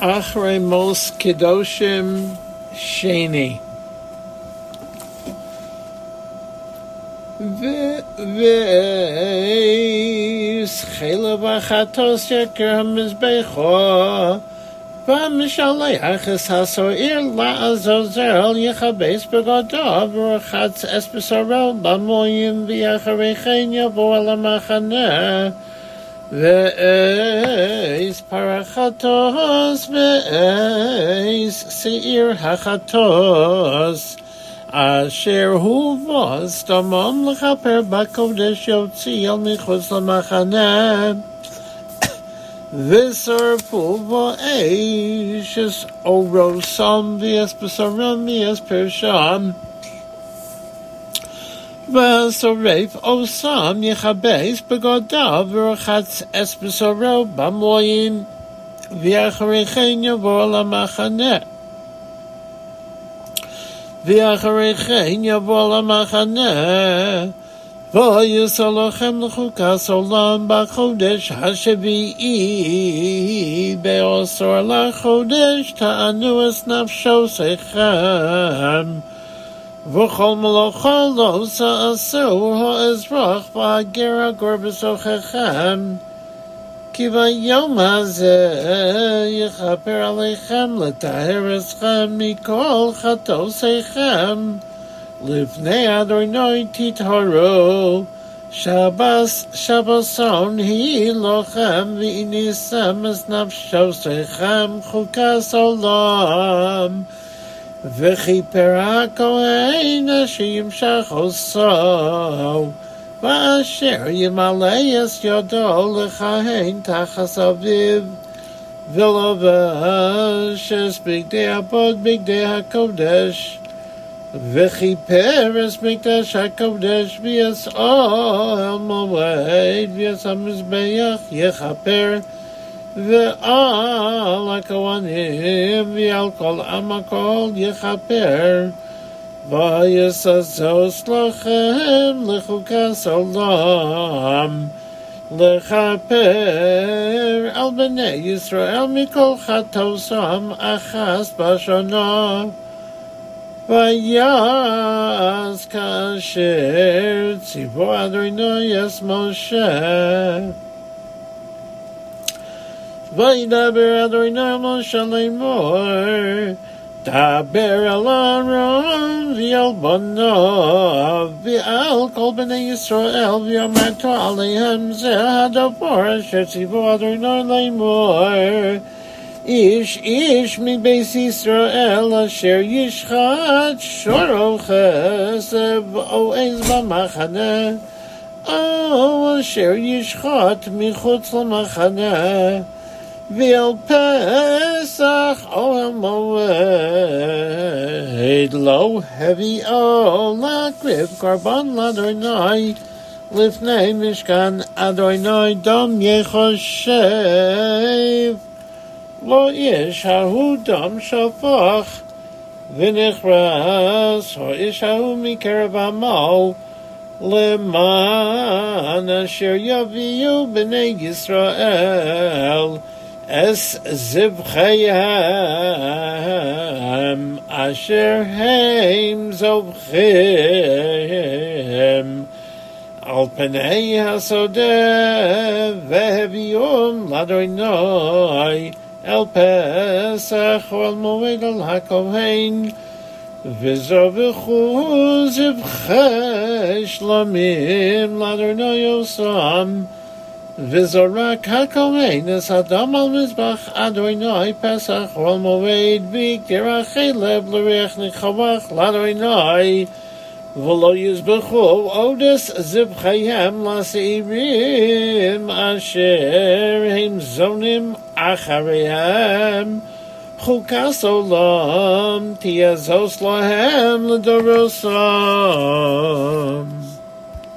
אַשрэ Mos Kedoshim Sheni. ווען איז хеלב חתוס יכם איז ביי חן אין שאלה ער איז אַזאַ זעלע חבייס פאַר גאָט האט אספסרא און באמוינ Ve'eis parachatos ve'eis seir hachatos. Asher huvos tamam lechaper bakodesh yotzi el michutz lamachaneh Visarpu va'esh is orosam v'es b'saram v'es persham. ושורף אוסם יכבס בגדיו ורחץ אספסורו במוים ואחרי כן יבוא למחנה ואחרי כן יבוא למחנה ויעשה לכם לחוקס עולם בחודש השביעי בעשור לחודש תענו את נפשותיכם וכל מלאכה לא תעשו האזרח והגר הגור בסוככם כי ביום הזה יכפר עליכם לטהר אתכם מכל חטאותיכם לפני אדוני תטהרו שבס, שבסון היא לכם והניסם את נפשותיכם חוקס עולם וכיפר הכהן אשר ימשך עושו ואשר ימלא את ידו לכהן תחת אביו ולבש את בגדי הבוד בגדי הקודש וכיפר את מקדש הקודש ויצאו מועד ויצא מזבח יכפר ועל הכהנים ועל כל עם הכל יכפר. ויססוס לכם לחוקס עולם לכפר על בני ישראל מכל חטאוסם אחס בשנה ויעש כאשר ציוו אדוני את משה וידבר אדוני משה לאמור דבר אל אהרון ואל בניו ועל כל בני ישראל ואמרתו עליהם זה הדבר אשר ציוו אדוני לאמור איש איש מבית ישראל אשר ישחט שורו חסב או עז במחנה או אשר ישחט מחוץ למחנה ואל פסח או המועד לא הביאו להקריב קרבן לאדוני לפני משכן אדוני דם יחשב לא יש ההוא דם שפך ונכרס האיש ההוא מקרב עמל למען אשר יביאו בני ישראל es zib khayam asher heim so khayam al penay so de ve bi un ladoy noy el pes khol moyd al hakovein ve zo ve khuz zib shlamim ladoy noy osam. וזורק הכהן את הדם על מזבח אדוני פסח ועל מועד והגדיר החלב לריח נחבח לאדוני ולא יזבחו עודס זבחיהם לשעירים אשר הם זונים אחריהם חוקס עולם תהיה זוס להם לדורוסם